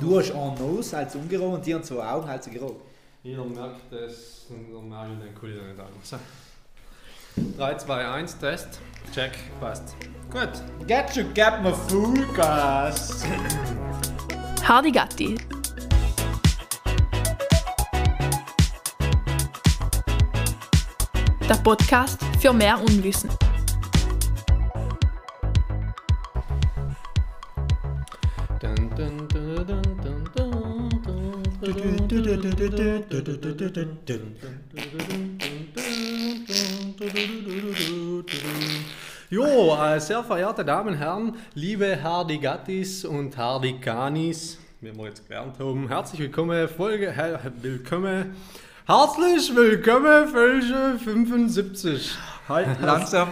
Du hast einen Nose als ungerogen und die haben zwei Augen als gerogen. Jeder merkt das und wir merken den Kulissen nicht an. So. 3, 2, 1, Test. Check, passt. Gut. Get you get my food, gas. Hardy Gatti. Der Podcast für mehr Unwissen. Jo, äh, sehr verehrte Damen und Herren, liebe Hardigattis und Hardikanis, wir jetzt gelernt haben, herzlich willkommen, Folge, he, willkommen, herzlich willkommen, Folge 75. Halt langsam.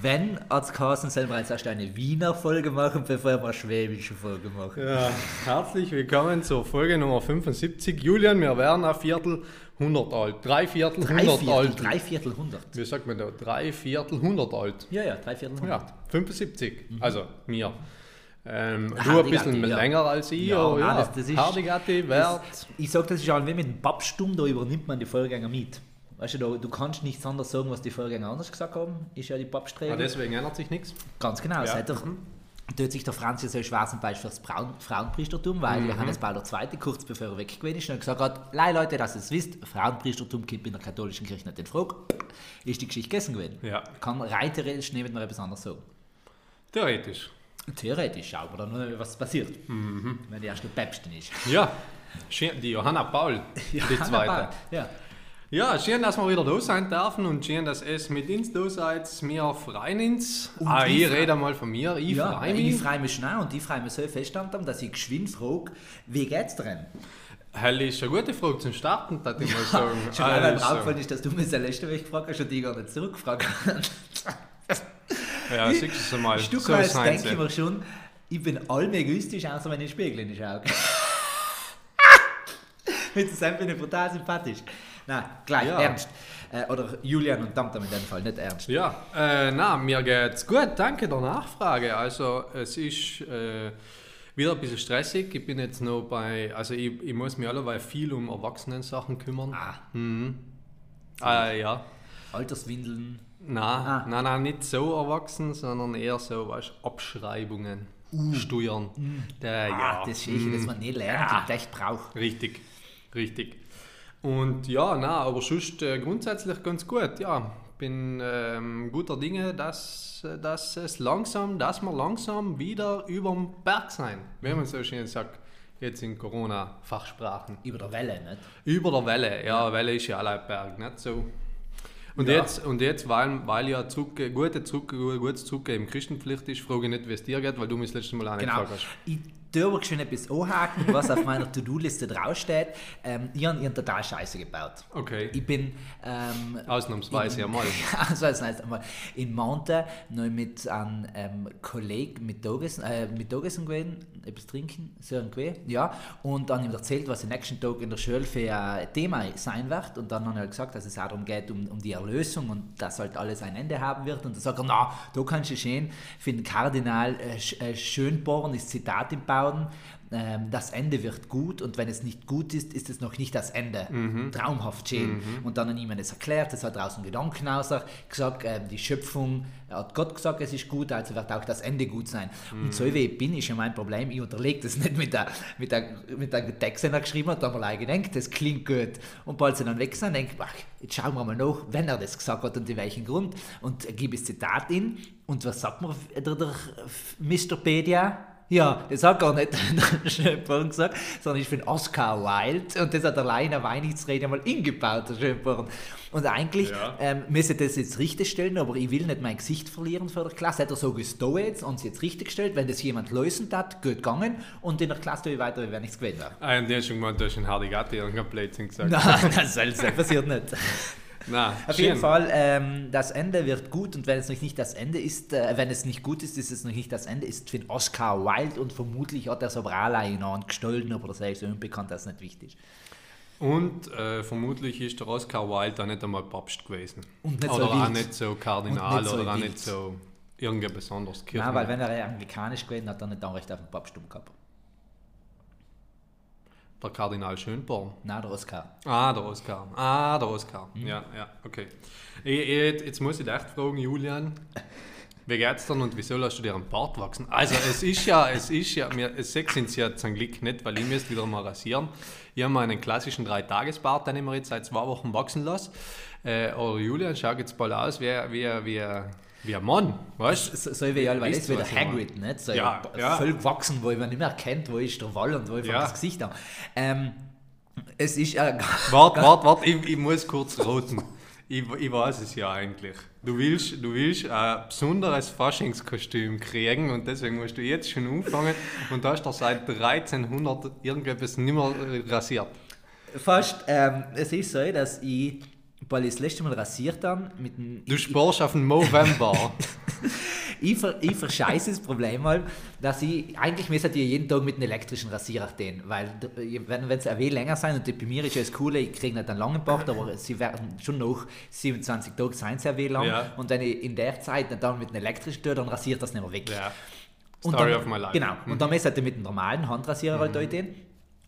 Wenn als Carsten selber jetzt erst eine Wiener Folge machen, bevor wir eine schwäbische Folge machen. Ja, herzlich willkommen zur Folge Nummer 75. Julian, wir werden ein Viertel 100 alt, drei Viertel Drei 100 Viertel, alt. drei Viertel hundert. Wie sagt man da? Drei Viertel 100 alt. Ja, ja, drei Viertel hundert. Ja, 75. Also mir. Ähm, du ein bisschen ja. länger als ich, Ja, aber nein, ja, das- das ist- Hardigatti wert. Ich sag das ist auch wie mit dem Pappstum, da übernimmt man die Vorgänger mit. Weißt du, du kannst nichts anderes sagen, was die Vorgänger anders gesagt haben, ist ja die Ja, Pappsträge. deswegen ändert sich nichts. Ganz genau. Ja. Seit der, tut sich der Franz jetzt so schwarzen Bein fürs Braun, Frauenpriestertum, weil Mhm. Johannes Paul II. kurz bevor er weg gewesen ist und gesagt hat, Lei Leute, dass ihr es wisst, Frauenpriestertum kommt in der katholischen Kirche nicht in Frage, ist die Geschichte gegessen gewesen. Ja. Kann rein theoretisch nicht mehr etwas anderes sagen. Theoretisch. Theoretisch schauen wir dann nur, was passiert, Mhm. wenn die erste Päpstin ist. Ja, die Johanna Paul, die Johanna zweite. Paul, Ja. Ja, schön, dass wir wieder da sein dürfen und schön, dass es mit uns da seid. Wir freuen uns. Und Ah, ich ich rede mal von mir. Ich ja, freue ich mich. freue mich schon auch und ich freue mich so feststand haben, dass ich geschwind frage, wie geht's dir? Hell ist eine gute Frage zum Starten, würde ich mal sagen. Schon Also, aufgefallen ist, dass du mich das letzte Mal gefragt hast und ich gar nicht zurückgefragt habe. ja, siehst du mal. So Stückweise sind denke ich mir schon, ich bin allem egoistisch, außer wenn ich in den Spiegel in die Augen. Mit zusammen bin ich brutal sympathisch. Nein, gleich, Ja. ernst. Äh, oder Julian und Tamtam in dem Fall, nicht ernst. Ja, äh, na, mir geht's gut, danke der Nachfrage. Also es ist äh, wieder ein bisschen stressig. Ich bin jetzt noch bei, also ich, ich muss mich alleweil viel um Erwachsenensachen kümmern. Ah, Äh, ja. Alterswindeln. Na, Ah. nein, nein, nicht so erwachsen, sondern eher so, weißt Abschreibungen, Steuern. Der, Uh. Ah, ja, das sehe ich, das man nie lernt Ja. und echt braucht. Richtig, richtig. Und ja, na, aber sonst äh, grundsätzlich ganz gut. Ja, bin ähm, guter Dinge, dass, äh, dass es langsam, dass wir langsam wieder überm Berg sein, wenn man so schön sagt, jetzt in Corona-Fachsprachen. Über der Welle, nicht? Über der Welle, ja, Welle ist ja allein Berg, nicht so. Und Ja. jetzt, und jetzt weil, weil ja zurück, gute zurück, gutes Zurückgeben Christenpflicht ist, frage ich nicht, wie es dir geht, weil du mich das letzte Mal auch nicht Genau. gefragt hast. Ich darf schon etwas anhaken, was auf meiner To-Do-Liste draufsteht. Ähm, ich habe ihren total scheiße gebaut. Okay, Ich bin ähm, ausnahmsweise ja mal. also das heißt einmal in Monte noch mit einem ähm, Kollegen mit Dogessen, äh, mit Dogessen gewesen, etwas trinken, so irgendwie, ja. Und dann ihm erzählt, was am nächsten Tag in der Schule für ein Thema sein wird. Und dann habe ich halt gesagt, dass es auch darum geht, um, um die Erlösung und dass halt alles ein Ende haben wird. Und dann sagt er, na, da kannst du schön für den Kardinal äh, äh, Schönborn das Zitat im Bauen. Ähm, das Ende wird gut und wenn es nicht gut ist, ist es noch nicht das Ende. Traumhaft schön. Und dann hat jemand das erklärt, das hat draußen Gedanken aus, gesagt, ähm, die Schöpfung, hat Gott gesagt, es ist gut, also wird auch das Ende gut sein. Und so wie ich bin, ist ja mein Problem, ich unterlege das nicht mit der, mit der, mit der Text, den er geschrieben hat, da haben wir gleich gedacht, das klingt gut. Und bald sie dann weg sind, denke ich, ach, jetzt schauen wir mal nach, wenn er das gesagt hat und in welchem Grund. Und gebe das Zitat in. Und was sagt der Mr. Pedia? Ja, das hat gar nicht der Schönborn gesagt, sondern ich bin Oscar Wilde und das hat allein in der Weihnachtsrede mal ingebaut, der Schönborn. Und eigentlich Ja. ähm, müsste das jetzt richtig stellen, aber ich will nicht mein Gesicht verlieren vor der Klasse. Hat er so gestohlen jetzt und es jetzt richtig gestellt, wenn das jemand lösen hat, gut gegangen und in der Klasse tue ich weiter, wie wenn nichts gewesen wäre. Ah, und der hat schon gemeint, du hast einen Hardigatti und kein Blödsinn gesagt. Nein, das passiert nicht. Nein, Auf jeden Fall, ähm, das Ende wird gut und wenn es noch nicht das Ende ist, äh, wenn es nicht gut ist, ist es noch nicht das Ende, ist für den Oscar Wilde und vermutlich hat er Sobrala in einen gestohlen, aber das ist so unbekannt, das ist nicht wichtig. Und äh, vermutlich ist der Oscar Wilde auch nicht einmal Papst gewesen. Nicht so oder auch wild. nicht so Kardinal nicht so oder auch nicht so irgendein besonderes Kirchen. Nein, weil wenn er anglikanisch gewesen hat, er nicht Anrecht auf den Papsttum gehabt. Der Kardinal Schönborn. Nein, der Oskar. Ah, der Oskar. Ah, der Oskar. Ja, ja, okay. Jetzt muss ich dich echt fragen, Julian. Wie geht's dann und wieso lässt du dir einen Bart wachsen? Also es ist ja, es ist ja, mir sechs sind ja zum Glück nicht, weil ich müsste wieder mal rasieren. Ich habe meinen klassischen Drei-Tages-Bart, den ich mir jetzt seit zwei Wochen wachsen lasse. Äh, Julian schaut jetzt bald aus wie, wie, wie, wie ein Mann, weißt du? So, so wie weil Wisst das ihr, wie was der ich meine? Hagrid, nicht? So Ja, ja. voll gewachsen, wo man nicht mehr erkennt, wo ist der Wall und wo ich Ja. das Gesicht habe. Ähm, es ist äh, Warte, warte, warte, ich, ich muss kurz roten. Ich, ich weiß es ja eigentlich. Du willst, du willst ein besonderes Faschingskostüm kriegen und deswegen musst du jetzt schon anfangen und da hast du seit 1300 irgendetwas nicht mehr rasiert. fast, ähm, es ist so, dass ich, weil ich das letzte Mal rasiert habe, mit dem, Du sparst auf den Movember. ich, ver, ich verscheiße das Problem mal, dass ich, eigentlich müsste ich jeden Tag mit einem elektrischen Rasierer stehen, weil wenn es ein wenig länger sein und bei mir ist ja das Coole, ich kriege nicht einen langen Bart, aber sie werden schon noch 27 Tage sein, sehr weh lang Ja. und wenn ich in der Zeit dann mit einem elektrischen tue, dann rasiert das nicht mehr weg. ja. Story dann, of my life. Genau. Und dann müssen wir mit dem normalen Handrasierer halt dort hin.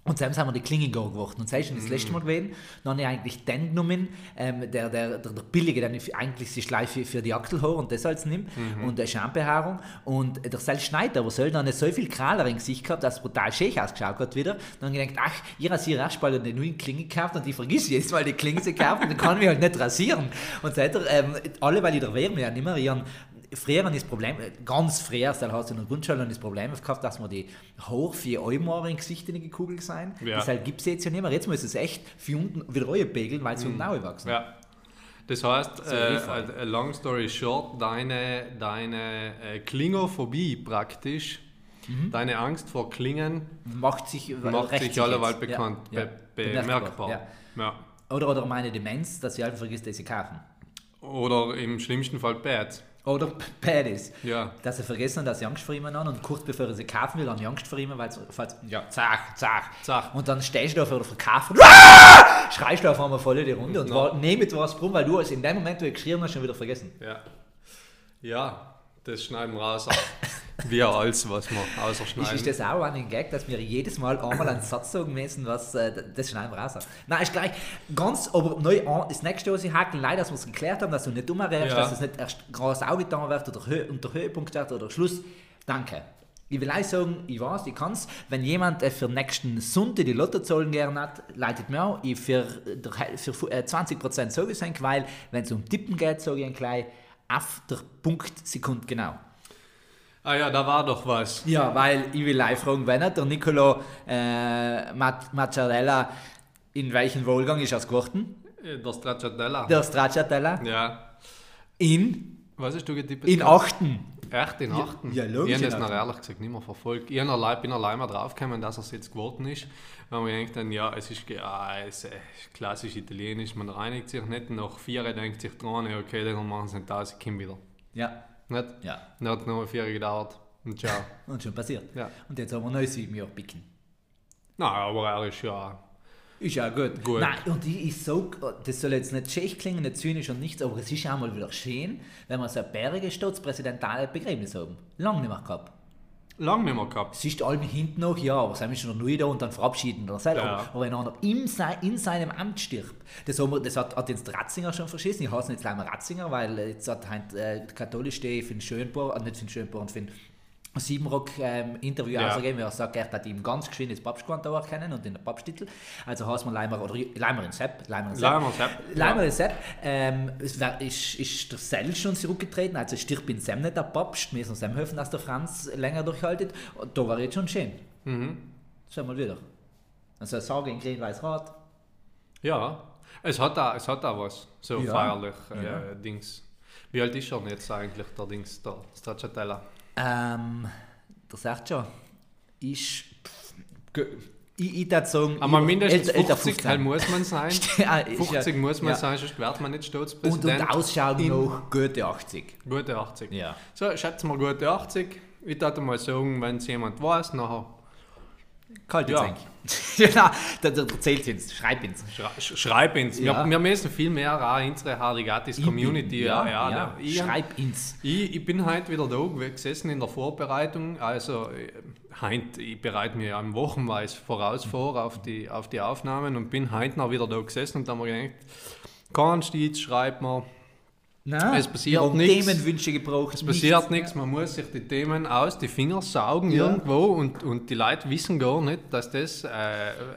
Und zusammen haben wir die Klinge geworfen. Und das ist schon das letzte Mal gewesen. Dann habe ich eigentlich den genommen, ähm, der, der, der, der billige, den ich eigentlich die Schleife für die Achselhaare und das als nimmt. Und eine Shampoo-Haarung. Und der Sel Schneider, aber soll dann nicht so viel Kraler im Gesicht gehabt, dass es brutal schön ausgeschaut hat wieder. Dann habe ich gedacht, ach, ich rasiere erst bald eine neue Klinge gekauft und ich vergesse jedes Mal die Klinge zu kaufen und dann kann ich mich halt nicht rasieren. Und seitdem, ähm, alle, weil ich der Wehr mir ja nicht mehr ihren Früher ist das Problem, ganz früher, da hast du in der Grundschule noch das Problem gehabt, dass man die hoch für Eumare Gesicht in die Kugel sein. Ja. Das halt gibt es jetzt ja nicht mehr. Jetzt muss es echt für unten wieder pegeln, weil sie unten auch wachsen. Ja. Das heißt, So, äh, a- a long story short, deine, deine äh, Klingophobie praktisch, deine Angst vor Klingen, Macht sich, macht sich allerweil bekannt, Ja, be ja. bemerkbar. Ja. Ja. Oder, oder meine Demenz, dass ich einfach vergisst, dass sie kaufen. Oder im schlimmsten Fall Bad. Oder Paddies. Ja. Dass sie vergessen, dass sie Angst vor ihm haben und kurz bevor sie kaufen will, haben sie Angst vor ihm, weil falls, ja, zach, zach, Zach. Und dann stehst du da vor der Verkaufung, ah! schreist du auf einmal voll die Runde und war, nee, mit was drum, weil du es in dem Moment, wo ich geschrieben hast, schon wieder vergessen. Ja. Ja, das schneiden wir raus. Wie alles, was wir außer Ist, ist das auch ein Gag, dass wir jedes Mal einmal einen Satz sagen müssen, was äh, das schneiden wir raus. Nein, ist gleich ganz, aber neu an, das nächste, was ich haken, leider, dass wir es geklärt haben, dass du nicht umrechst, Ja. dass es nicht erst groß getan wird oder Hö und der Höhepunkt wird oder Schluss. Danke. Ich will auch sagen, ich weiß, ich kann es. Wenn jemand äh, für nächsten Sonntag die Lottozahlen gerne hat, leitet mir auch. Ich für, Hel- für äh, 20% sage ich es weil wenn es um Tippen geht, sage ich gleich auf der Punkt Sekund genau. ah ja, da war doch was. Ja, weil ich will live fragen, wenn nicht der Nicolo äh, Mat Mazzarella in welchen Wohlgang ist aus geworden? Äh, Der Stracciatella. Der Stracciatella Ja. in, Was hast du getippt? in achten. Echt, in achten? ja, logisch Ich habe das noch ehrlich gesagt nicht mehr verfolgt. Ich allein, bin allein mal draufgekommen, dass es jetzt geworden ist. Man denkt dann, ja, es ist, ah, es ist klassisch italienisch, man reinigt sich nicht. Nach vier denkt sich dran, ja, okay, dann machen sie aus, ich komme wieder. Ja, Nicht? ja. Dann hat noch vier gedauert. Und ciao. Und schon passiert. Ja. Und jetzt haben wir neues sieben Jahre picken. Nein, aber er ist ja. Ist ja gut. Gut. Nein, und ich, ich so, das soll jetzt nicht schlecht klingen, nicht zynisch und nichts, aber es ist auch mal wieder schön, wenn wir so ein bäriges staatspräsidentales Begräbnis haben. Lange nicht mehr gehabt. Lang nicht mehr gehabt. Es ist allem hinten noch, ja, aber sind wir schon neu da und dann verabschieden oder so. Ja. Aber, aber wenn einer in, sei, in seinem Amt stirbt, das, haben wir, das hat, hat jetzt Ratzinger schon verschissen. Ich heiße jetzt leider Ratzinger, weil jetzt hat halt, äh, katholisch stehe für den Schönborn, äh, nicht für den Schönborn, für den Siebenrock ähm, Interview Ja. ausgegeben, er sagt, er hat ihm ganz geschwind das Papstgewand auch erkennen und den Papsttitel. Also heißt man Leimer oder Leimer in Sepp, Leimer in Sepp. Leimer Sepp, Leimer ja. in Sepp. Ähm, ist, ist der Sell schon zurückgetreten, also stirbt in Semm nicht der Papst, müssen wir Semm helfen, dass der Franz länger durchhaltet. Und da war jetzt schon schön. Mhm. Schau mal wieder. Also Sage in Grün-Weiß-Rot. Ja, es hat auch, es hat auch was. So Ja. feierlich äh, Ja. Dings. Wie alt ist er denn jetzt eigentlich, der Dings, der Stracciatella? Ähm, der sagt schon, ist. Ich, ich würde sagen. Aber mindestens älter- älter 50 halt muss man sein. Ja, ist ja- 50 muss man ja. sein, sonst wird man nicht Und, Staatspräsident. und Ausschauen noch gute 80. Gute 80. Ja. So, schätzen wir gute 80. Ich würde mal sagen, wenn es jemand weiß, nachher Kalte Ja. Ja, da, da erzählt ins, schreib ins. schrei sch- schreib ins. Ja. Wir, wir müssen viel mehr auch unsere Hardigatis Community. Ja, Ja, ja, da- ich, schreib ins. ich, ich bin heute wieder da gesessen in der Vorbereitung. Also, äh, heint, ich bereite mich ja im Wochenweise voraus vor auf die, auf die Aufnahmen und bin heute noch wieder da gesessen und da haben wir gedacht, kannst du jetzt, schreib mir, Nein, Es passiert nichts. Themenwünsche gebraucht. es passiert nichts, man muss sich die Themen aus die Finger saugen Ja. irgendwo und, und die Leute wissen gar nicht, dass das äh,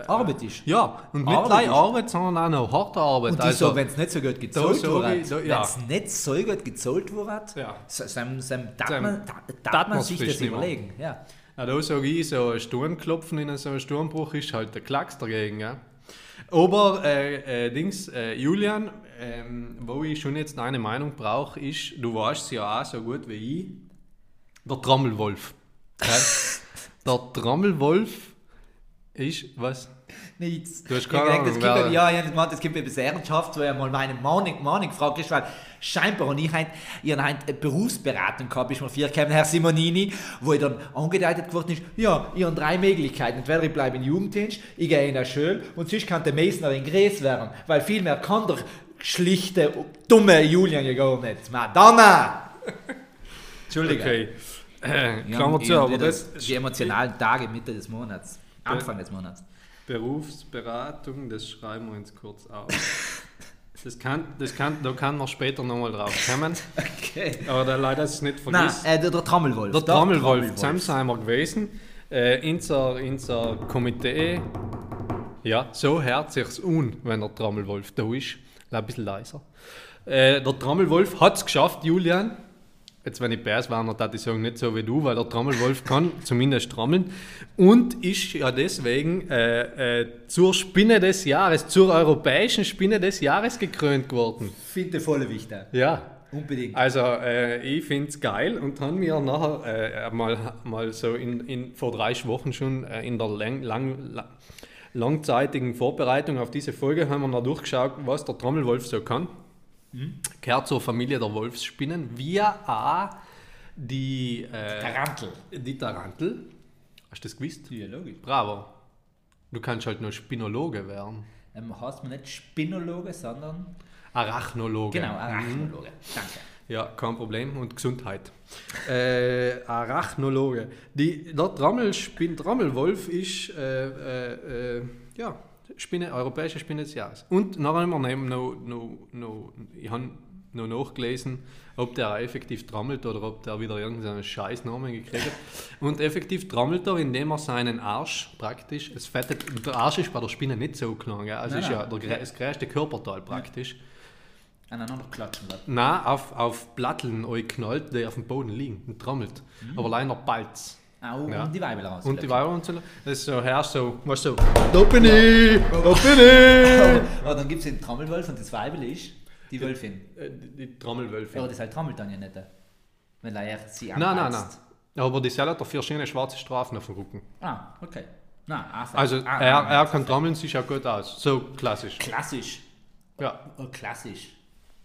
Arbeit ist. ja, und nicht ist. Arbeit, sondern auch noch harte Arbeit. Und also, so, wenn es nicht so gut gezahlt ich, da- wenn es nicht so gut gezahlt wurde, Ja. so- seinem, seinem, darf Seinem- man, da- darf darf man sich das überlegen. Ja. Ja, da sage ich, so ein Sturmklopfen in so einem Sturmbruch ist halt der Klacks dagegen. Ja. Aber äh, äh, Dings, äh, Julian, ähm, wo ich schon jetzt eine Meinung brauche, ist, du weißt es ja auch so gut wie ich, der Trommelwolf. Der Trommelwolf ist, was? Nichts. Du hast Ich keine gedacht, Ahnung, das gibt ja, ich hab gemeint, das gibt etwas ernsthaft, weil er mal meine Mann, Mann gefragt ist, weil scheinbar, und ich habe ich hab eine Berufsberatung gehabt, ist mir vier gekommen, Herr Simonini, wo ich dann angedeutet geworden ist, ja, ich habe drei Möglichkeiten. Entweder ich bleibe in den Jugenddienst, ich gehe in der Schule und sonst kann der Meister in Gräs werden, weil viel mehr kann der schlichte, dumme Julian nicht. Madonna! Entschuldigung. Okay. Äh, Klammer zu, aber das die emotionalen Tage Mitte des Monats. Anfang des Monats. Berufsberatung, das schreiben wir uns kurz auf. Das kann, das kann, da kann man später nochmal drauf kommen. Okay. Aber der leider ist es nicht Nein, vergisst. äh, der, der Trommelwolf. Der Trommelwolf, zusammen sind wir gewesen. Äh, unser, unser Komitee. Ja, so hört sich's un, wenn der Trommelwolf da ist. Ein bisschen leiser. Äh, der Trommelwolf hat es geschafft, Julian. Jetzt, wenn ich Bärs war, dann ich sagen, nicht so wie du, weil der Trommelwolf kann zumindest trommeln. Und ist ja deswegen äh, äh, zur Spinne des Jahres, zur europäischen Spinne des Jahres gekrönt worden. Finde volle Wichtig. Ja, Unbedingt. also äh, ich finde es geil und haben mir nachher äh, mal, mal so in, in, vor drei Wochen schon äh, in der lang, lang, la- langzeitigen Vorbereitung auf diese Folge haben wir noch durchgeschaut, was der Trommelwolf so kann. Gehört zur Familie der Wolfsspinnen, wie auch die, äh, Tarantel. die Tarantel. Hast du das gewusst? Ja, logisch. Bravo. Du kannst halt nur Spinologe werden. Ähm, heißt man nicht Spinologe, sondern. Arachnologe. Genau, Arachnologe. Danke. Ja, kein Problem. Und Gesundheit. äh, Arachnologe. Die, der Trommelspin, Trommelwolf ist äh, äh, äh, ja, Spinne, europäische Spinne des Jahres. Und nachher haben wir neben noch, noch, noch, ich habe noch nachgelesen, ob der auch effektiv trommelt oder ob der wieder irgendeinen Scheißnamen gekriegt hat. Und effektiv trommelt er, indem er seinen Arsch praktisch, es fettet, der Arsch ist bei der Spinne nicht so klein, gell? also Nein, ist ja der, das größte Körperteil praktisch. Aneinander klatschen wird. Nein, auf, auf Platteln knallt, die auf dem Boden liegen und trommelt. Aber leider Balz. Auch Ja. um die Weibel raus. Und die Weiber und so. Das ist so, herrscht so, was so, da bin ich, da bin ich. Aber dann gibt es den Trommelwolf und das Weibel ist die Wölfin. Äh, die, die Trommelwölfe. Aber das halt trommelt dann ja nicht. Wenn er sie Nein, nein, nein. anpasst. Aber die Seele hat vier schöne schwarze Strafen auf dem Rücken. Ah, okay. Na, einfach. Also ah, er, ah, er kann trommeln, sieht auch gut aus. So klassisch. Klassisch. Ja. Oh, klassisch.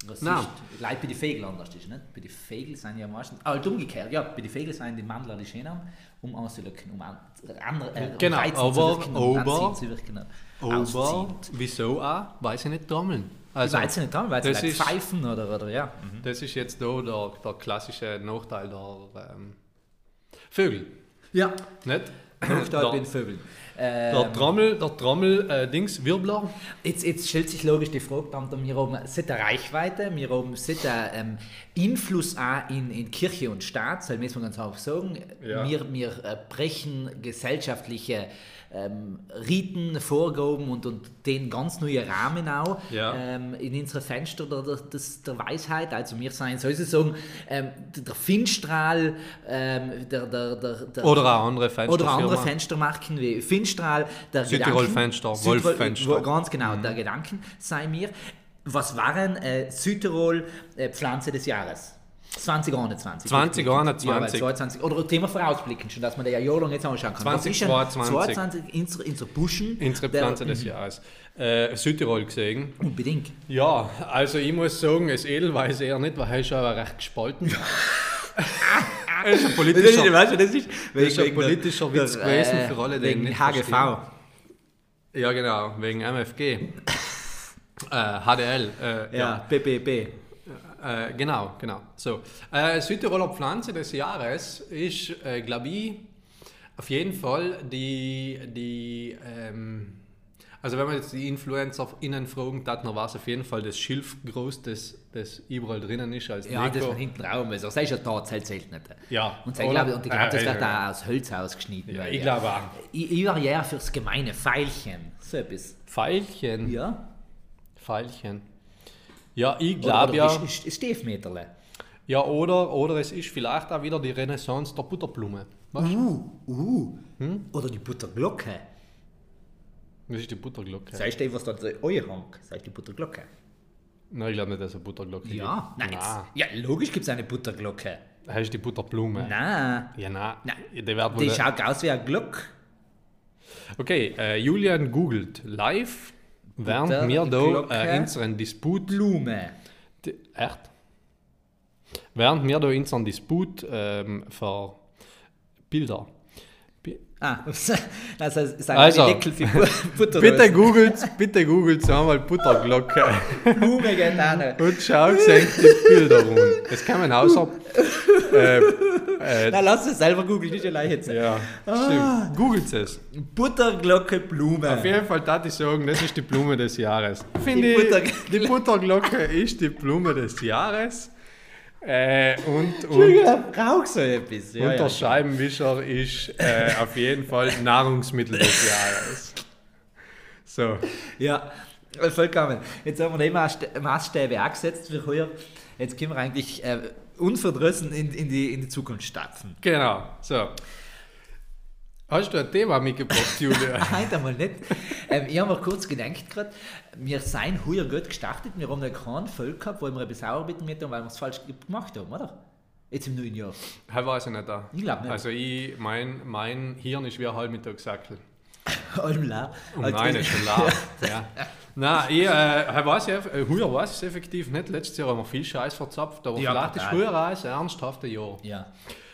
Was Nein. ist, Leute bei den Vögeln anders ist, nicht? Bei den Vögeln sind ja meistens, ah, halt umgekehrt, ja, bei den Vögeln sind die Mandler die schön haben, um auszulöcken, um an, andere, äh, Genau, um reizend aber- zu wirken, um aber- zu wirken. Aber ausziehend. wieso auch? Weil sie nicht trommeln. Also, weiß ich nicht dran, weil sie das like ist- pfeifen oder, oder ja. das ist jetzt da der, der klassische Nachteil der ähm, Vögel. Ja, Nicht? Der- den Vögeln. Der Ähm, Trommel, der Trommel, äh, Dings, Wirbler. Jetzt, jetzt stellt sich logisch die Frage, dann, wir haben seit der Reichweite, wir haben seit der ähm, Einfluss auch in, in Kirche und Staat, das müssen wir ganz einfach sagen. Ja. Wir, wir äh, brechen gesellschaftliche ähm, Riten, Vorgaben und, und den ganz neuen Rahmen auch Ja. ähm, in unsere Fenster der, der, der Weisheit. Also wir sind sozusagen ähm, der der Finstrahl, ähm, der, der, der, der Oder auch andere Fenster. oder andere Fenstermarken wie Finstrahl, der Südtirol Gedanken- Fenster, Südtirol- Wolffenster. wo- Ganz genau, der Gedanken sei mir. Was waren äh, Südtirol äh, Pflanze des Jahres? 2021. 2021. Ja, weil 22, oder Thema vorausblicken, schon, dass man da ja jahrelang jetzt anschauen kann. Was ist denn 2022? 22 unsere, unsere Buschen? Unsere der- Pflanze des Jahres. Äh, Südtirol gesehen. Unbedingt. Ja, also ich muss sagen, das Edelweiß eher nicht, weil er ist ja recht gespalten. Er ist ein politischer, weißt du, das ist, das ist ein politischer Witz gewesen für alle, die wegen nicht HGV. verstehen. Ja, genau, wegen MFG. äh, HDL. Äh, Ja, BBB. Äh, genau, genau. So. Äh, Südtiroler Pflanze des Jahres ist, äh, glaube ich, Auf jeden Fall, die, die ähm, also wenn man jetzt die InfluencerInnen fragen, dann war es auf jeden Fall das Schilf groß, das, das überall drinnen ist als Ja, das Deko. von hinten raus. Also, das ist ja da, zählt zählt nicht. Ja. Und, ich glaube, und ich glaube, das wird auch aus Holz ausgeschnitten. Ja, ich glaube auch. Ich, ich war ja fürs gemeine Pfeilchen. So etwas. Pfeilchen. Ja. Pfeilchen. Ja, ich glaube ja. Ist, ist, ist Stiefmeterle. Ja, oder, oder es ist vielleicht auch wieder die Renaissance der Butterblume. Weißt? Uh, uh. Hm? Oder die Butterglocke. Das ist die Butterglocke. Sagst du, was da euch hängt? Sagst du die Butterglocke? Nein, ich glaube nicht, dass es eine Butterglocke Ja. gibt. Nein, jetzt, Nein. ja, logisch gibt es eine Butterglocke. Ist die Butterblume. Nein. Ja, nein. Nein. Die Die schaut aus wie ein Glock. Okay, äh, Julian googelt live, während wir da äh, unseren Disput. Blume. Die, echt? Während wir da unseren Disput ähm, für Bilder. Ah, das ist Also, Deckel für Bu- Butter. Bitte googelt, bitte googelt einmal Butterglocke Blume nicht. und schaut euch die Bilder an. Das kann man außer. Äh, äh, Na, lass es selber googeln, nicht allein jetzt. ja, Ah. stimmt. Googelt es. Butterglocke Blume. Auf jeden Fall darf ich sagen, das ist die Blume des Jahres. Finde Die ich, Butterglocke. die Butterglocke ist die Blume des Jahres. Äh, und, und, Entschuldigung, brauch so etwas. Ja, und der. Scheibenwischer ist äh, auf jeden Fall Nahrungsmittel des Jahres. So, ja, äh, vollkommen. Jetzt haben wir die Maßst- Maßstäbe angesetzt für heuer. Jetzt können wir eigentlich äh, unverdrossen in, in, die, in die Zukunft stapfen. genau. So. Hast du ein Thema mitgebracht, Julia? Nein, einmal nicht. Ähm, ich habe mir kurz gedacht gerade, wir sind heuer gut gestartet, wir haben noch keinen Fall gehabt, wo wir ein bisschen Sauerbieten mit haben, weil wir es falsch gemacht haben, oder? Jetzt im neuen Jahr. Ich weiß ich nicht da. Ich glaub nicht. Also ich, mein, mein Hirn ist wie ein Halbmittagssackel. Allem leer. Oh Also- nein, ist schon laut. ja. Nein, ich, äh, ich weiß ja, äh, heuer weiß ich es effektiv nicht. Letztes Jahr haben wir viel Scheiß verzapft, aber Ja, vielleicht ist heuer ein ernsthaftes Jahr. Ja.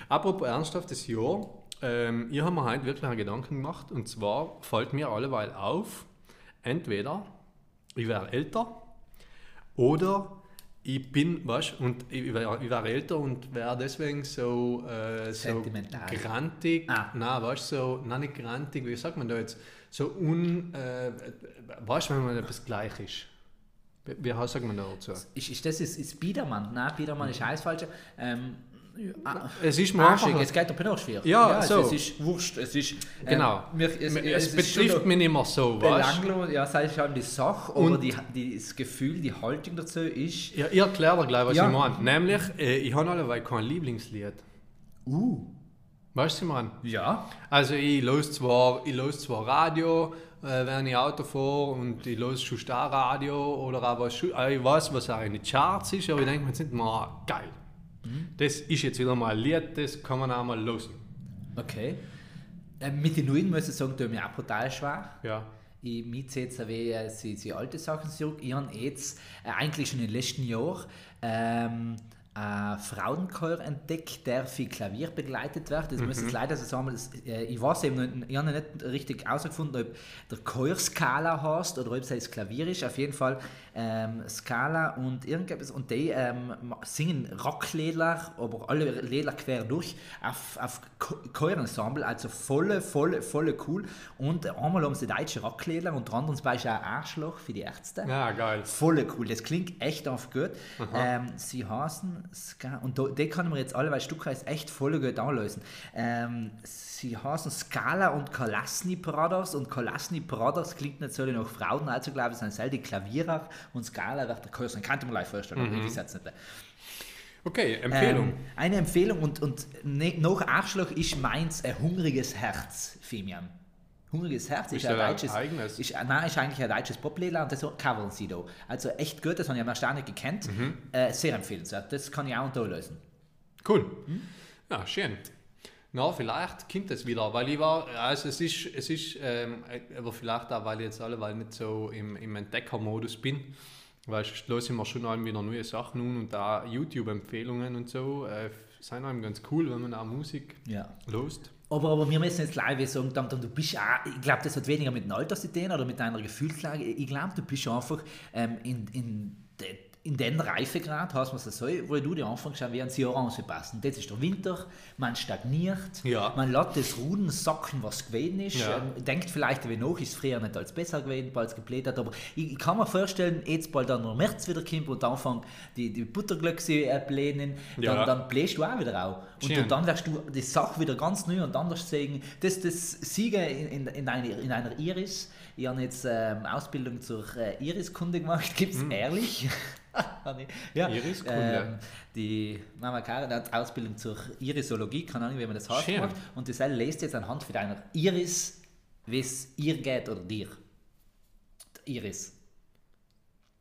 Apropos ernsthaftes Jahr, ähm, ich habe mir heute wirklich einen Gedanken gemacht und zwar fällt mir alleweil auf, entweder ich wäre älter oder ich bin, weißt und ich wäre wär älter und wäre deswegen so, äh, so Sentimental. grantig, Ah. nein, weißt so, nein, nicht grantig, wie sagt man da jetzt, so un, äh, weißt wenn man etwas gleich ist. Wie, wie sagt man da dazu? Ist, ist das ist, ist Biedermann? Nein, Biedermann ist alles falsch. Ähm, ah, Es ist mir Arschig, es geht doch noch schwer. Ja, es, so. es ist wurscht. Es ist, ähm, genau, mir- es, ist betrifft schon mich nicht mehr so, belanglos, ja, sei es die Sache, aber Und- die, die, das Gefühl, die Haltung dazu ist. Ja, ich erkläre dir gleich, was Ja. ich meine. Nämlich, äh, ich habe alleweil kein Lieblingslied. Uh. Weißt du, was ich meine? Ja. Also ich los zwar, ich los zwar Radio, äh, wenn ich Auto fahre und ich los schon Radio oder aber schon, äh, ich weiß, was auch in den Charts ist, aber ich denke mir jetzt nicht mal, geil. Das ist jetzt wieder mal Lied, das kann man auch mal losen. Okay. Ähm, mit den Neuen muss ich sagen, ich mir auch brutal schwer. Ja. Ich jetzt wie äh, sie, sie alte Sachen zurück. Ich habe jetzt äh, eigentlich schon im letzten Jahr ähm, einen Frauenchor entdeckt, der für Klavier begleitet wird. Das muss ich leider so sagen, das, äh, ich weiß eben ich habe noch nicht richtig herausgefunden, ob der Chor-Skala heißt oder ob es das Klavier ist. Auf jeden Fall ähm, Skala und irgendetwas. Und die ähm, singen Rocklieder, aber alle Lieder quer durch auf, auf Cho- Chorensemble, also volle, volle, volle cool. Und einmal haben sie deutsche Rocklieder und andere zum Beispiel auch Arschloch für die Ärzte. Ja, geil. Voll cool, das klingt echt auf gut. Ähm, sie heißen Ska und da, die kann man jetzt alle, weil Stückweise echt voll gut anlösen. Ähm, sie heißen Scala und Kolasny Brothers und Kolasny Brothers klingt so nach Frauen, also glaube ich, sind selber die Klavierer und Scala wird der Kurs. Kann ich mir live vorstellen, aber ich weiß nicht. Okay, Empfehlung. Ähm, eine Empfehlung und, und ne, nach Arschloch ist meins ein hungriges Herz, Femian. Hungriges Herz ist, Ist ein deutsches, eigenes. ist, nein, ist eigentlich ein deutsches Poplieder und das covern sie da. Also echt gut, das habe ich am erst nicht gekannt. Mhm. Äh, sehr empfehlenswert, das kann ich auch da lösen. Cool. Ja, schön. Na, vielleicht kommt es wieder, weil ich war, also es ist, es ist ähm, aber vielleicht auch, weil ich jetzt alle weil nicht so im, im Entdeckermodus bin, weil ich los immer schon einem wieder neue Sachen nun und da YouTube-Empfehlungen und so, äh, sind einem ganz cool, wenn man auch Musik Ja. lost. Aber, aber wir müssen jetzt live sagen, du bist auch, ich glaube, das hat weniger mit dem Alter zu tun oder mit deiner Gefühlslage. Ich glaube, du bist einfach ähm, in, in, in den Reifegrad hast man es so, wo du die anfängst, wie ein Orange passen. Das ist der Winter, man stagniert, Ja. man lässt das Ruden sacken, was gewesen ist. Ja. Ähm, denkt vielleicht, wie noch ist es früher nicht als besser gewesen, bald es gebläht hat, aber ich, ich kann mir vorstellen, jetzt bald dann der März wieder kommt und anfangen die, die Butterglöckse äh, blähen, dann, Ja. dann bläst du auch wieder auf. Und du, dann wirst du die Sache wieder ganz neu und anders sehen. Das, das Siege in, in, in, einer, in einer Iris. Ich habe jetzt ähm, Ausbildung zur äh, Iriskunde gemacht, gibt es ehrlich? Ja, Iriskunde. Ähm, die Mama Karin hat Ausbildung zur Irisologie, keine Ahnung, wie man das heißt. Schön. gemacht. Und das lest jetzt anhand von deiner Iris, wie es ihr geht oder dir. Iris.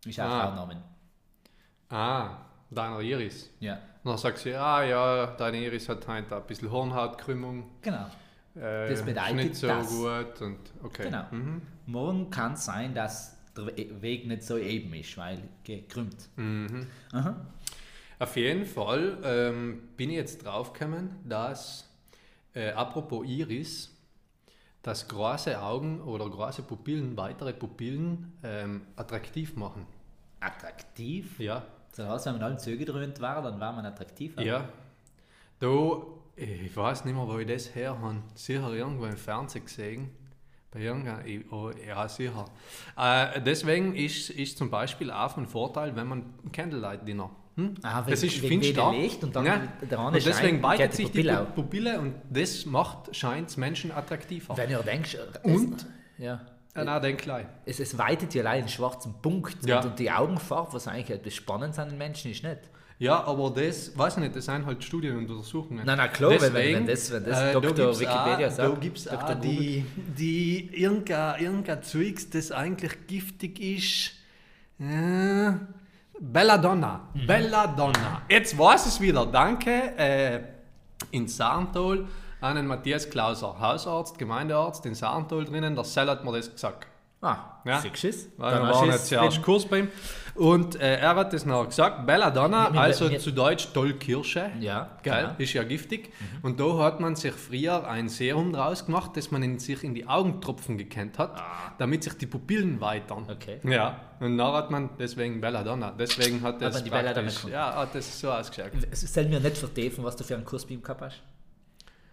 Ist auch Ah. Frauennamen. Ah, deiner Iris. Ja, Und dann sagst du, ah ja, deine Iris hat heute ein bisschen Hornhautkrümmung. genau. Äh, Das bedeutet nicht so das. gut. Und, okay. Genau. Mhm. Morgen kann es sein, dass der We- Weg nicht so eben ist, weil gekrümmt. Mhm. Aha. Auf jeden Fall ähm, bin ich jetzt draufgekommen, dass, äh, apropos Iris, dass große Augen oder große Pupillen weitere Pupillen ähm, attraktiv machen. Attraktiv. Ja, Das heißt, wenn man alle Züge dröhnt war, dann war man attraktiver. ja. Da, ich weiß nicht mehr, wo ich das her habe. Sicher irgendwo im Fernsehen gesehen. Ich- oh, ja, sicher. Äh, deswegen ist, ist zum Beispiel auch von Vorteil, wenn man Candlelight-Dinner. Hm? Ah, das ist finster. Licht und dann ja. der und andere deswegen weitet sich die Pupille Pu- Pupille und das macht, scheint Menschen attraktiver. Wenn du denkst, äh, Und? Ja. Ja, nein, denk gleich. Es, es weitet ja allein einen schwarzen Punkt. Ja. Und, und die Augenfarbe, was eigentlich etwas Spannendes an den Menschen ist, nicht. Ja, aber das, weiß ich nicht, das sind halt Studien und Untersuchungen. Nein, nein, klar, wenn- wenn- Deswegen, wenn das- wenn das äh, da Dr. gibt's Wikipedia auch, sagt, Da gibt es auch die, die irgendein, irgendein Zeugs, das eigentlich giftig ist. Äh, Belladonna. Mhm. Belladonna. Jetzt weiß es wieder. Danke. Äh, in Sarntol an den Matthias Klauser, Hausarzt, Gemeindearzt in Sarntol drinnen. Der Cell hat mir das gesagt. Ah, Ja. siehst du es? Weil wir waren jetzt zuerst Kurs bei ihm. Und äh, er hat das noch gesagt, Belladonna, mir- also mir- zu Deutsch Tollkirsche. Ja, Geil, genau. ist ja giftig. Und da hat man sich früher ein Serum draus gemacht, das man in sich in die Augentropfen gekannt hat, damit sich die Pupillen weitern. Ah. Okay. Ja, und dann hat man deswegen Belladonna. Deswegen hat das man die Belladonna ja, hat das so ausgeschaut. Es soll mir nicht vertiefen, was du für einen Kurs bei ihm gehabt hast.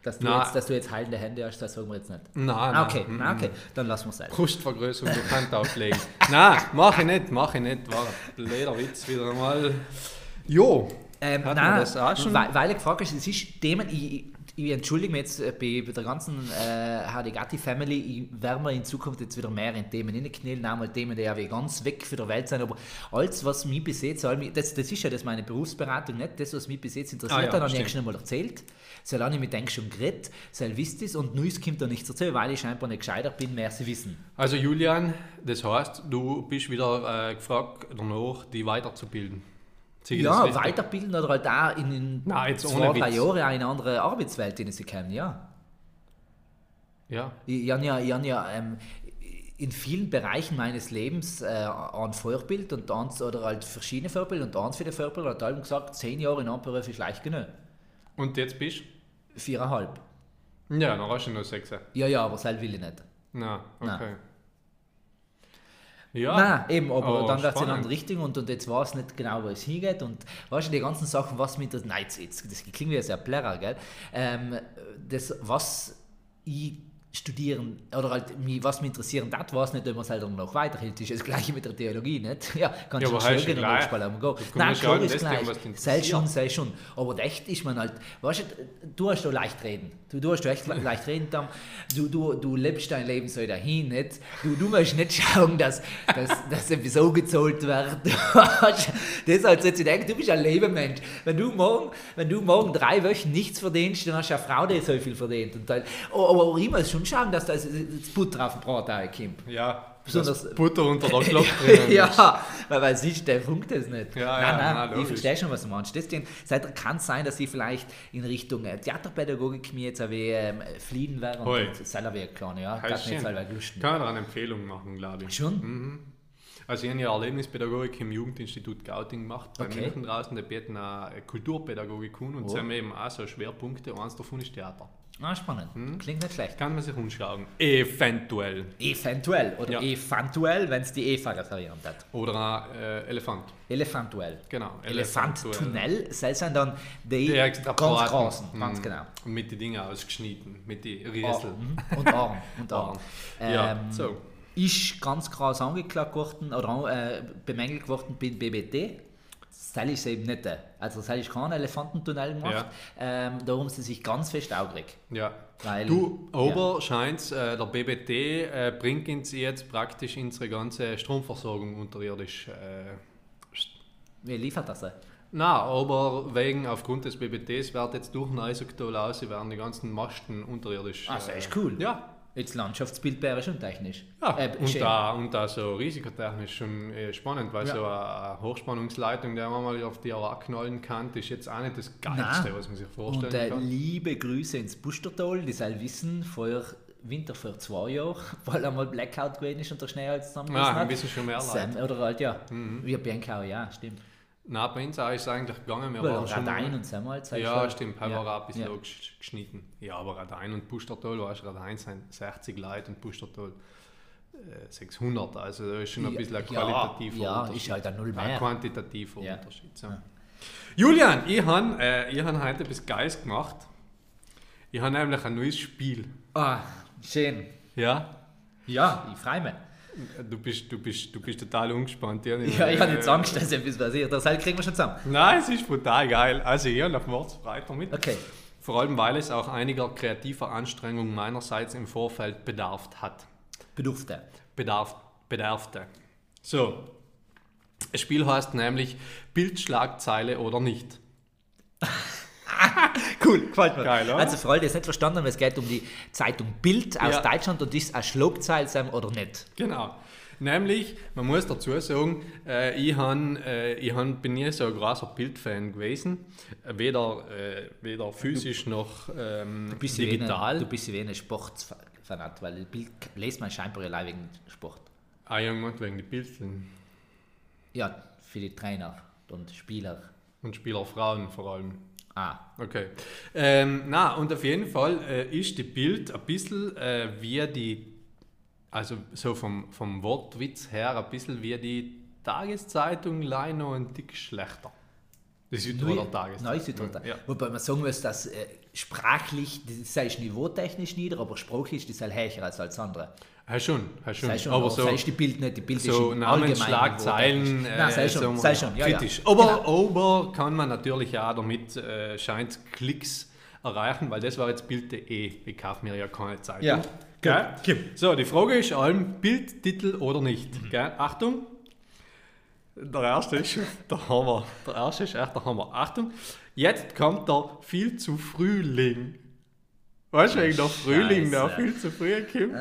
Dass du, Nein. jetzt, dass du jetzt heilende Hände hast, das sagen wir jetzt nicht. Nein, Ah, nein. okay, mm, ah, okay, dann lassen wir es sein. Brustvergrößerung durch Hand auflegen. Nein, mach ich nicht, mach ich nicht. War ein blöder Witz wieder mal. Jo, Ähm, nein, das auch schon? Weil, weil ich gefragt hast, es ist Themen, ich, ich entschuldige mich jetzt äh, bei, bei der ganzen äh, Hardigatti Family, ich werde mir in Zukunft jetzt wieder mehr in Themen hineinknallen, auch mal Themen, die ja wie ganz weg von der Welt sind, aber alles, was mich bis jetzt, das, das ist ja das meine Berufsberatung, nicht das, was mich bis jetzt interessiert Ah ja, hat, habe ich schon einmal erzählt. Soll auch nicht mit denk schon geredet, soll wisst es und Neues kommt da nichts erzählen, weil ich scheinbar nicht gescheiter bin, mehr zu wissen. Also Julian, das heißt, du bist wieder äh, gefragt danach, die weiterzubilden. Das Ja, weiterbilden oder halt auch in, in Nein, jetzt zwei, drei. Jahren auch in eine andere Arbeitswelt, in die sie kommen, ja. Ja. Ich, ich habe ja, ich habe ja ähm, in vielen Bereichen meines Lebens äh, ein Vorbild und eins, oder halt verschiedene Vorbilder und eins für die Vorbilder hat allem gesagt, zehn Jahre in einem Beruf ist leicht genug. Und jetzt bist Viereinhalb. du? Ja, dann hast du noch sechs. Ja, ja, aber selbst will ich nicht. Na, okay. Nein. Ja. Nein, eben, aber Oh, dann wird es in eine andere Richtung und, und jetzt weiß ich nicht genau, wo es hingeht. Und weißt du, die ganzen Sachen, was mit das, nein, jetzt, jetzt, das klingt wie sehr plärrer, gell? Ähm, das, was ich studieren oder halt, was mich interessieren das weiß nicht, ob man es halt noch weiterhält. Das ist das Gleiche mit der Theologie, nicht? Ja, kannst Ja, du aber ja gehen und aber go. kommt Nein, schon klar ist gleich. Sei schon, sei schon. Aber echt ist man halt, weißt du, du hast da leicht reden. Du, du hast da echt le- leicht reden, Tom. Du, du, du lebst dein Leben so dahin, nicht? Du, du musst nicht schauen, dass, dass, dass etwas so gezahlt wird. das ist halt so zu denken, du bist ein Lebemensch. Wenn du morgen, wenn du morgen drei Wochen nichts verdienst, dann hast du eine Frau, die so viel verdient. Und oh, aber auch immer schon schauen, dass da das Butter auf den Braten kommt. Ja, Besonders- das Butter unter der Glocke drinnen ja, weil, weil sonst, der funkt das nicht. Ja, nein, ja, nein, na, ich verstehe schon, was du meinst. Deswegen kann es sein, dass ich vielleicht in Richtung äh, Theaterpädagogik mir jetzt ein ähm, fliehen werde und, selber wäre klar, ja. Jetzt schön. halt lusten. Kann man da eine Empfehlung machen, glaube ich. Schon? Also ich habe ja Erlebnispädagogik im Jugendinstitut Gauting gemacht, bei Okay. München draußen, da bieten auch Kulturpädagogik an und Oh. sie haben eben auch so Schwerpunkte, eins davon ist Theater. Ah, spannend. Hm? Klingt nicht schlecht. Kann man sich umschauen. Eventuell. Eventuell oder Ja. eventuell, wenn es die E-Fahrer-Variante hat. Oder auch, äh, Elefant. Elefantuell. Genau. Elefant-Tunnel, das sind dann die, Die ganz großen, ganz Mhm. genau. Und mit den Dingen ausgeschnitten. Mit den Ah, Riesel. mhm. Und Arm. Und Arm. Arm. Ja, Ähm, so. Ist ganz krass angeklagt worden oder äh, bemängelt worden bei BBT. Das ist eben nicht. der. Also das ist kein Elefantentunnel gemacht. Ähm, darum sind sie sich ganz fest augrig. Ja. Weil, Du, aber scheint äh, der BBT äh, bringt uns jetzt praktisch unsere ganze Stromversorgung unterirdisch. Äh, Wie liefert das? na, aber wegen aufgrund des BBTs wird jetzt durch Eisoktal aus, sie werden die ganzen Masten unterirdisch. Ah, das äh, ist cool. Ja, Jetzt Landschaftsbild wäre schon technisch. Ja, Äh, und, schön. da, und da so risikotechnisch schon äh, spannend, weil Ja. so eine, Hochspannungsleitung, die man mal auf die Aura knallen kann, ist jetzt auch nicht das Geilste, Nein. was man sich Und vorstellen äh, kann. liebe Grüße ins Bustertal, die soll wissen, vor Winter vor zwei Jahren, weil einmal Blackout gewesen ist und der Schnee halt zusammengerissen Ja, hat. wissen schon mehr Leute. Sam, oder halt, ja. Ja, Bianca auch, ja, stimmt. Nein, bei uns auch ist es eigentlich gegangen. Wir Weil waren schon Radein und Sam halt, Ja, stimmt, haben ja. wir auch ein bisschen Ja. gesch- geschnitten. Ja, aber Radein und Pustertal, weißt du, Radein sind 60 Leute und Pustertal äh, 600. Also da ist schon ein Ja, bisschen ein ja, qualitativer ja, Unterschied. ist halt ein Null Ein mehr. quantitativer Ja. Unterschied. So. Julian, ich habe äh, ich hab heute etwas Geiles gemacht. Ich habe nämlich ein neues Spiel. Ah, schön. Ja? Ja, ich freue mich. Du bist, du bist, du bist total ungespannt. Ja, Ja, ich habe jetzt Angst, dass etwas passiert. Das halt kriegen wir schon zusammen. Nein, es ist brutal geil. Also ich habe Mords weiter mit. Okay. Vor allem, weil es auch einiger kreativer Anstrengungen meinerseits im Vorfeld bedarf hat. Bedurfte. Bedarf, bedarfte. So. Das Spiel heißt nämlich Bildschlagzeile oder nicht. Cool, gefällt mir. Geil, oder? Also für alle, die es nicht verstanden haben, es geht um die Zeitung Bild aus Ja. Deutschland und ist ein Schlagzeil sein oder nicht. Genau. Nämlich, man muss dazu sagen, äh, ich, han, äh, ich han, bin nie so ein großer Bildfan gewesen. Weder, äh, weder physisch noch ähm, Du bist ja digital. Wie eine, du bist ja wie eine Sportfanat, weil Bild lest man scheinbar allein wegen Sport. ah, irgendwann wegen die Bildeln. Ja, für die Trainer und Spieler. Und Spielerfrauen vor allem. Ah, Okay. Ähm, na, und auf jeden Fall äh, ist die Bild ein bisschen äh, wie die, also so vom, vom Wortwitz her, ein bisschen wie die Tageszeitung, noch ein Tick schlechter. Die Südtiroler Tageszeitung. Neue Südtiroler. Ja. Wobei man sagen muss, dass äh, sprachlich, das ist niveautechnisch nieder, aber sprachlich ist das halt höher als alles andere. Ja, schon, ja, schon. Sei schon, aber so, sei die Bild nicht, die Bild so Namensschlagzeilen, niveautechnisch. Nein, sei schon, sagen wir sei schon, ja, ja. kritisch. Aber, Genau. aber kann man natürlich auch damit äh, scheint Klicks erreichen, weil das war jetzt Bild.de. Ich kaufe mir ja keine Zeitung. Ja. Gell? So, die Frage ist allem Bildtitel oder nicht. Mhm. Gell? Achtung. Der erste ist der Hammer. Der erste ist echt der Hammer. Achtung. Jetzt kommt der viel zu Frühling. Weißt du, wegen der Frühling, der Scheiße. viel zu früh kommt.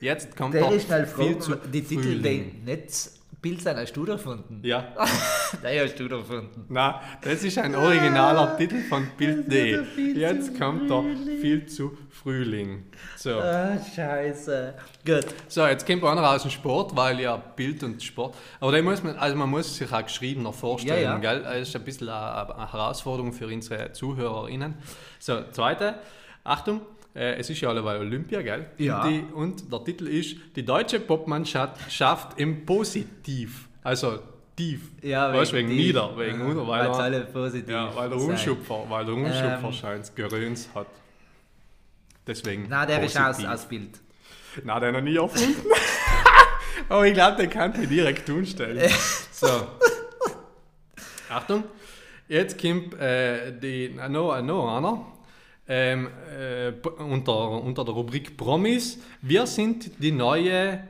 Jetzt kommt Der der ist schnell viel froh, zu die Titel, die nicht Bild sind, hast du da gefunden? Ja, Den hast du da gefunden. na, das ist ein originaler Titel von Bild.de. Jetzt kommt der viel zu Frühling. So. Ah, scheiße. Gut. So, jetzt kommt einer aus dem Sport, weil ja Bild und Sport. Aber da muss man, also man muss sich auch geschriebener vorstellen, Ja, ja. gell? Das ist ein bisschen eine, eine Herausforderung für unsere ZuhörerInnen. So, zweite, Achtung, äh, es ist ja alleweil Olympia, gell? Ja. Und, die, und der Titel ist Die deutsche Popmannschaft schafft im Positiv. Also tief. Ja, weißt, wegen, die- nieder, wegen Ja, unter, weil, er- alle positiv ja, weil der. Umschupfer, weil der Umschupfer Ähm. scheint Geröns hat. Deswegen. Nein, der ist aus, positiv. aus Bild. Na, den noch nie erfunden. Aber ich glaube, den kann ich direkt umstellen. so. Achtung. Jetzt kommt äh, die, noch, noch einer. Ähm, äh, unter, unter der Rubrik Promis. Wir sind die neue.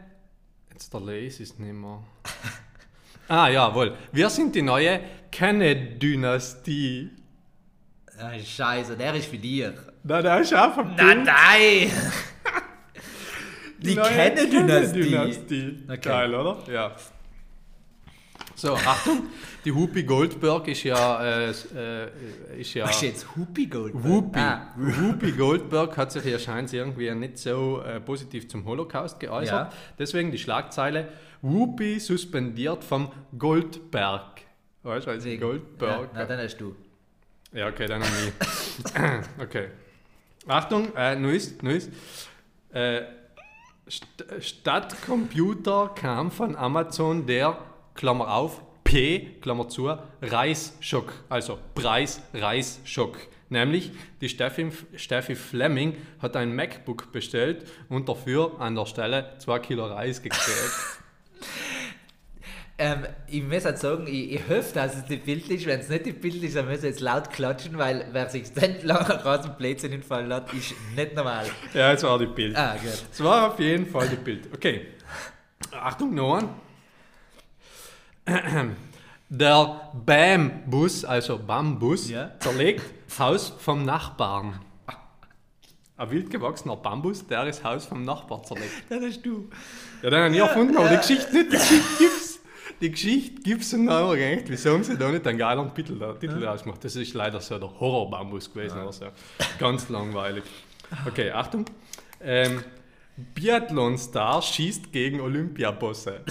Jetzt der Lace ist nicht mehr. Ah, jawohl. Wir sind die neue Kennedy-Dynastie. Ah, scheiße, der ist für dich. Na, der ist auch ein Nein, nein! Die neue Kennedy-Dynastie. Kennedy-Dynastie. Okay. Geil, oder? Ja. So, Achtung, die Whoopi Goldberg ist ja, äh, äh, ist ja Was ist jetzt Whoopi Goldberg? Whoopi. Ah, Whoopi Goldberg hat sich ja scheint irgendwie nicht so äh, positiv zum Holocaust geäußert. Ja. Deswegen die Schlagzeile Whoopi suspendiert vom Goldberg. Weißt du, sie wegen- Goldberg. Ja, na, dann hast du. Ja, okay, dann noch nie. okay. Achtung, äh, neues, neues. Äh, St statt Computer kam von Amazon der, Klammer auf, P, Klammer zu, Reisschock. Also Preis-Reisschock. Nämlich die Steffi, Steffi Fleming hat ein MacBook bestellt und dafür an der Stelle 2 Kilo Reis gekriegt. Ähm, ich muss halt sagen, ich, ich hoffe, dass es die Bild ist. Wenn es nicht die Bild ist, dann müssen wir jetzt laut klatschen, weil wer sich dann lange raus dem Blödsinn entfallen hat, ist nicht normal. ja, es war die Bild. Ah, gut. Es war auf jeden Fall die Bild. Okay. Achtung, noch ein. Der BAM-Bus, also Bambus, Ja. zerlegt Haus vom Nachbarn. Ein wild gewachsener Bambus, der das Haus vom Nachbarn zerlegt. Das hast du. Ja, den habe ich nie erfunden, aber die Geschichte nicht. Die Geschichte gibt's. Die Geschichte gibt's und dann haben wir gedacht, wieso haben sie da nicht einen geilen Titel, da, Titel draus gemacht? Das ist leider so der Horror-Bambus gewesen. Also. Ganz langweilig. Okay, Achtung. Ähm, Biathlon-Star schießt gegen Olympiabosse.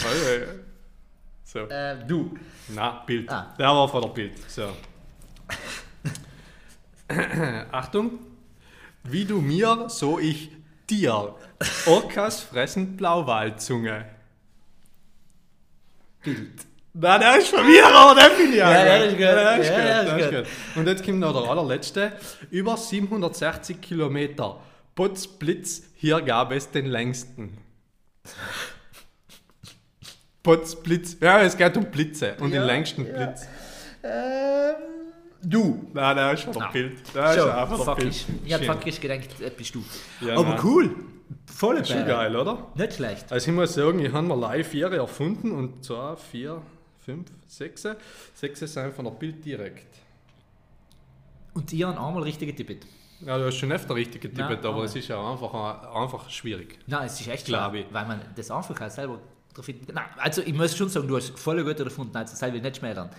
So. Ähm, du. Na, Bild. Ah. Der war vor der Bild. So. Achtung. Wie du mir, so ich dir. Orcas fressen Blauwalzunge. Bild. Na, der ist von mir, aber der finde ich Ja, der ist gut. Der ist Ja, gut, der ist gut. Und jetzt kommt noch der allerletzte. Über 760 Kilometer. Potzblitz, hier gab es den längsten. Potzblitz, ja, es geht um Blitze und den längsten Blitz. Ähm, du. Nein, der ist. Der So, ist einfach Bild. ich. Ich hab Schön. faktisch gedacht, äh, bist du. Ja, Aber nein. cool. Volle Schon geil, oder? Nicht schlecht. Also ich muss sagen, ich habe mir live vier erfunden und zwar vier, fünf, sechs. Sechs sind von der Bild direkt. Und ihr haben einmal richtig getippt. Ja, du hast schon öfter richtig getippt, Nein, aber es ist ja einfach, einfach schwierig. Nein, es ist echt ich. weil man das einfach selber drauf finden Nein, also ich muss schon sagen, du hast voll gut erfunden, also das will ich nicht schmälern.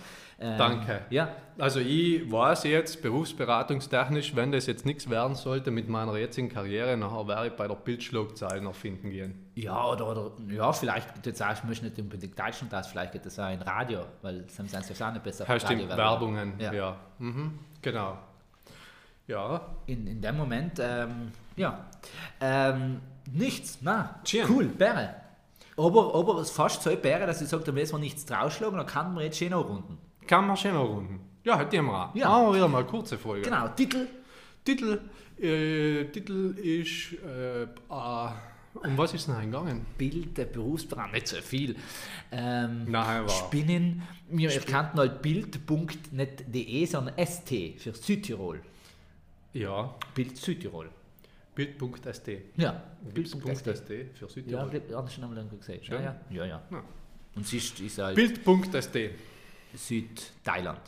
Ähm, Danke. Ja, Also ich weiß jetzt, berufsberatungstechnisch, wenn das jetzt nichts werden sollte mit meiner jetzigen Karriere, nachher werde ich bei der Bildschlagzeilen erfinden gehen. ja, oder, oder ja, vielleicht geht jetzt auch, ich möchte nicht unbedingt Deutschland das, vielleicht geht das auch in Radio, weil sonst sind sie auch nicht besser. Heißt stimmt. Werbungen, Ja. ja. Mhm, genau. Ja, In, in dem Moment, ähm, ja. Ähm, nichts, na, cool, Bäre. Aber, aber es fast so Bäre, dass ich sage, da müssen wir nichts drausschlagen, dann kann man jetzt schön auch runden. kann man schon noch runden. Ja, hätte ich mal. Ja. Machen wir wieder mal eine kurze Folge. Genau, Titel, Titel, äh, Titel ist, äh, ah, um was ist denn eingegangen? Bild, der Berufsberatung, nicht so viel. Ähm, Nein, war. Spinnen, wir kannten halt bild.net.de, sondern ST für Südtirol. Ja, Bild Südtirol. Bild.st. Ja, Bild.st. Für Ja, Südtirol. das habe ich schon einmal gesagt. Ja, Schon? ja, ja. ja. Ja. Und sie ist, halt Bild.st. Südthailand.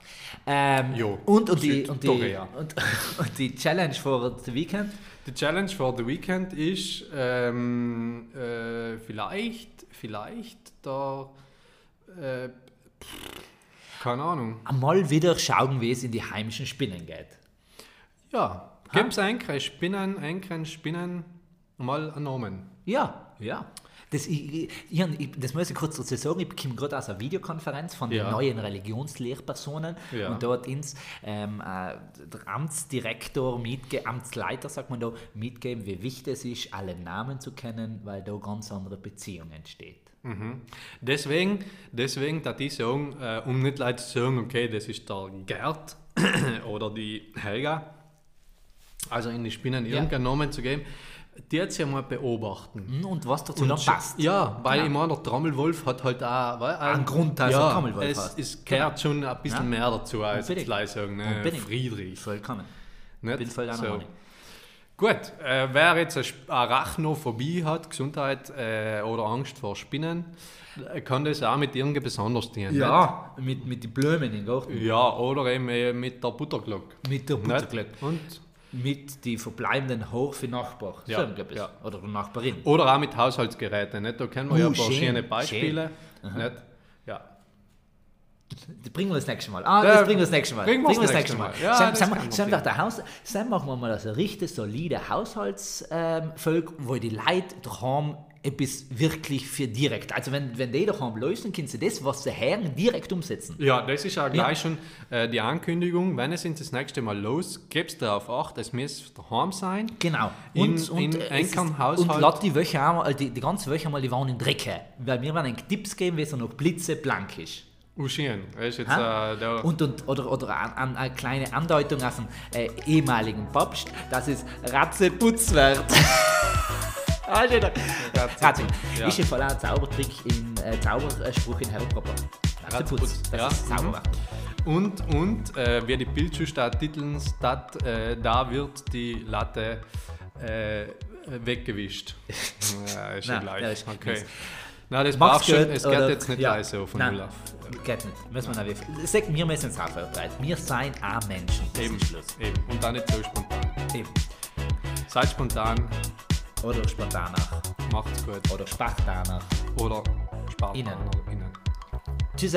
Ähm, Jo, und, und, die, und, die, und, und die Challenge for the Weekend. Die Challenge for the Weekend ist ähm, äh, vielleicht, vielleicht der, äh, keine Ahnung. Einmal wieder schauen, wie es in die heimischen Spinnen geht. Ja, gib's ein, Spinnen, ein, Spinnen, mal einen Namen. Ja, ja. Das, ich, ich, ich, das muss ich kurz dazu sagen, ich komme gerade aus einer Videokonferenz von Ja. den neuen Religionslehrpersonen Ja. und dort ins ähm, äh, der Amtsdirektor, mitge Amtsleiter, sagt man da, mitgeben, wie wichtig es ist, alle Namen zu kennen, weil da ganz andere Beziehungen entsteht. Deswegen, deswegen, dass ich sagen, äh, um nicht Leute zu sagen, okay, das ist der Gerd oder die Helga, also in die Spinnen Ja. irgendeinen Namen zu geben, die jetzt ja mal beobachten. Hm, Und was dazu noch passt. Ja, weil Genau. ich meine, der Trommelwolf hat halt auch weil, Einen Grund, dass er ja, Trommelwolf es, heißt. es gehört schon ein bisschen Ja. mehr dazu als jetzt gleich sagen, ne? Friedrich. Vollkommen. Nicht? Bin voll So. Gut, äh, wer jetzt eine Arachnophobie hat, Gesundheit äh, oder Angst vor Spinnen, äh, kann das auch mit irgendwie besonders dienen. Ja, mit, mit den Blumen im Garten. Ja, oder eben äh, mit der Butterglocke. Mit der Nicht? Butterglöck. Und, Mit den verbleibenden Hoch für Nachbar. Ja, So etwas. ja. Oder der Nachbarin. oder auch mit Haushaltsgeräten. Nicht? Da kennen wir ja Uh, ein paar schön, schöne Beispiele. Nicht? Ja. Das bringen wir das nächste Mal. Ah, Ja, das bringen wir das nächste Mal. bringen wir das nächste Mal. Ja, Sam, Sam, Sam, bringen. der Haus, Sam machen wir mal so richtig solide Haushaltsfolge, wo die Leute daheim etwas wirklich für direkt. Also wenn, wenn die daheim lösen, können sie das, was sie hören, direkt umsetzen. Ja, das ist auch gleich schon äh, die Ankündigung. Wenn es das nächste Mal los, gibst darauf acht, es muss daheim sein. Genau. In- Und, und, in äh, ist- Haushalt. und lass die Woche auch mal, die, die ganze Woche mal die Waren in Drecke. Weil wir werden einen Tipps geben, wie es noch blitzeblank ist. Oh, schön. Das ist jetzt Ha? äh, da. Und, und, oder, oder an, an, eine kleine Andeutung auf den äh, ehemaligen Papst, dass es Ratzeputz wird. ah, schön. Ratze. ja. Ist im Fall auch ein Zaubertrick im äh, Zauberspruch in Harry Potter. Ratzeputz, Das ja. ist sauber. Mhm. Und, und äh, wer die Bildschuhstadt titeln, statt, äh, da wird die Latte äh, weggewischt. ja, ist ja Nein, gleich. ja, ist okay. nichts. Na, das braucht schon, es geht jetzt nicht ja. leise von Nein, Null auf. Geht nicht. Müssen wir wie. Sag, wir müssen es auch vorbereiten. Wir seien auch Menschen. Das Eben, eben. Und dann nicht so spontan. Eben. Seid spontan, Oder spontaner. macht's gut. Oder spartaner. Oder spart Innen. innen. Tschüss.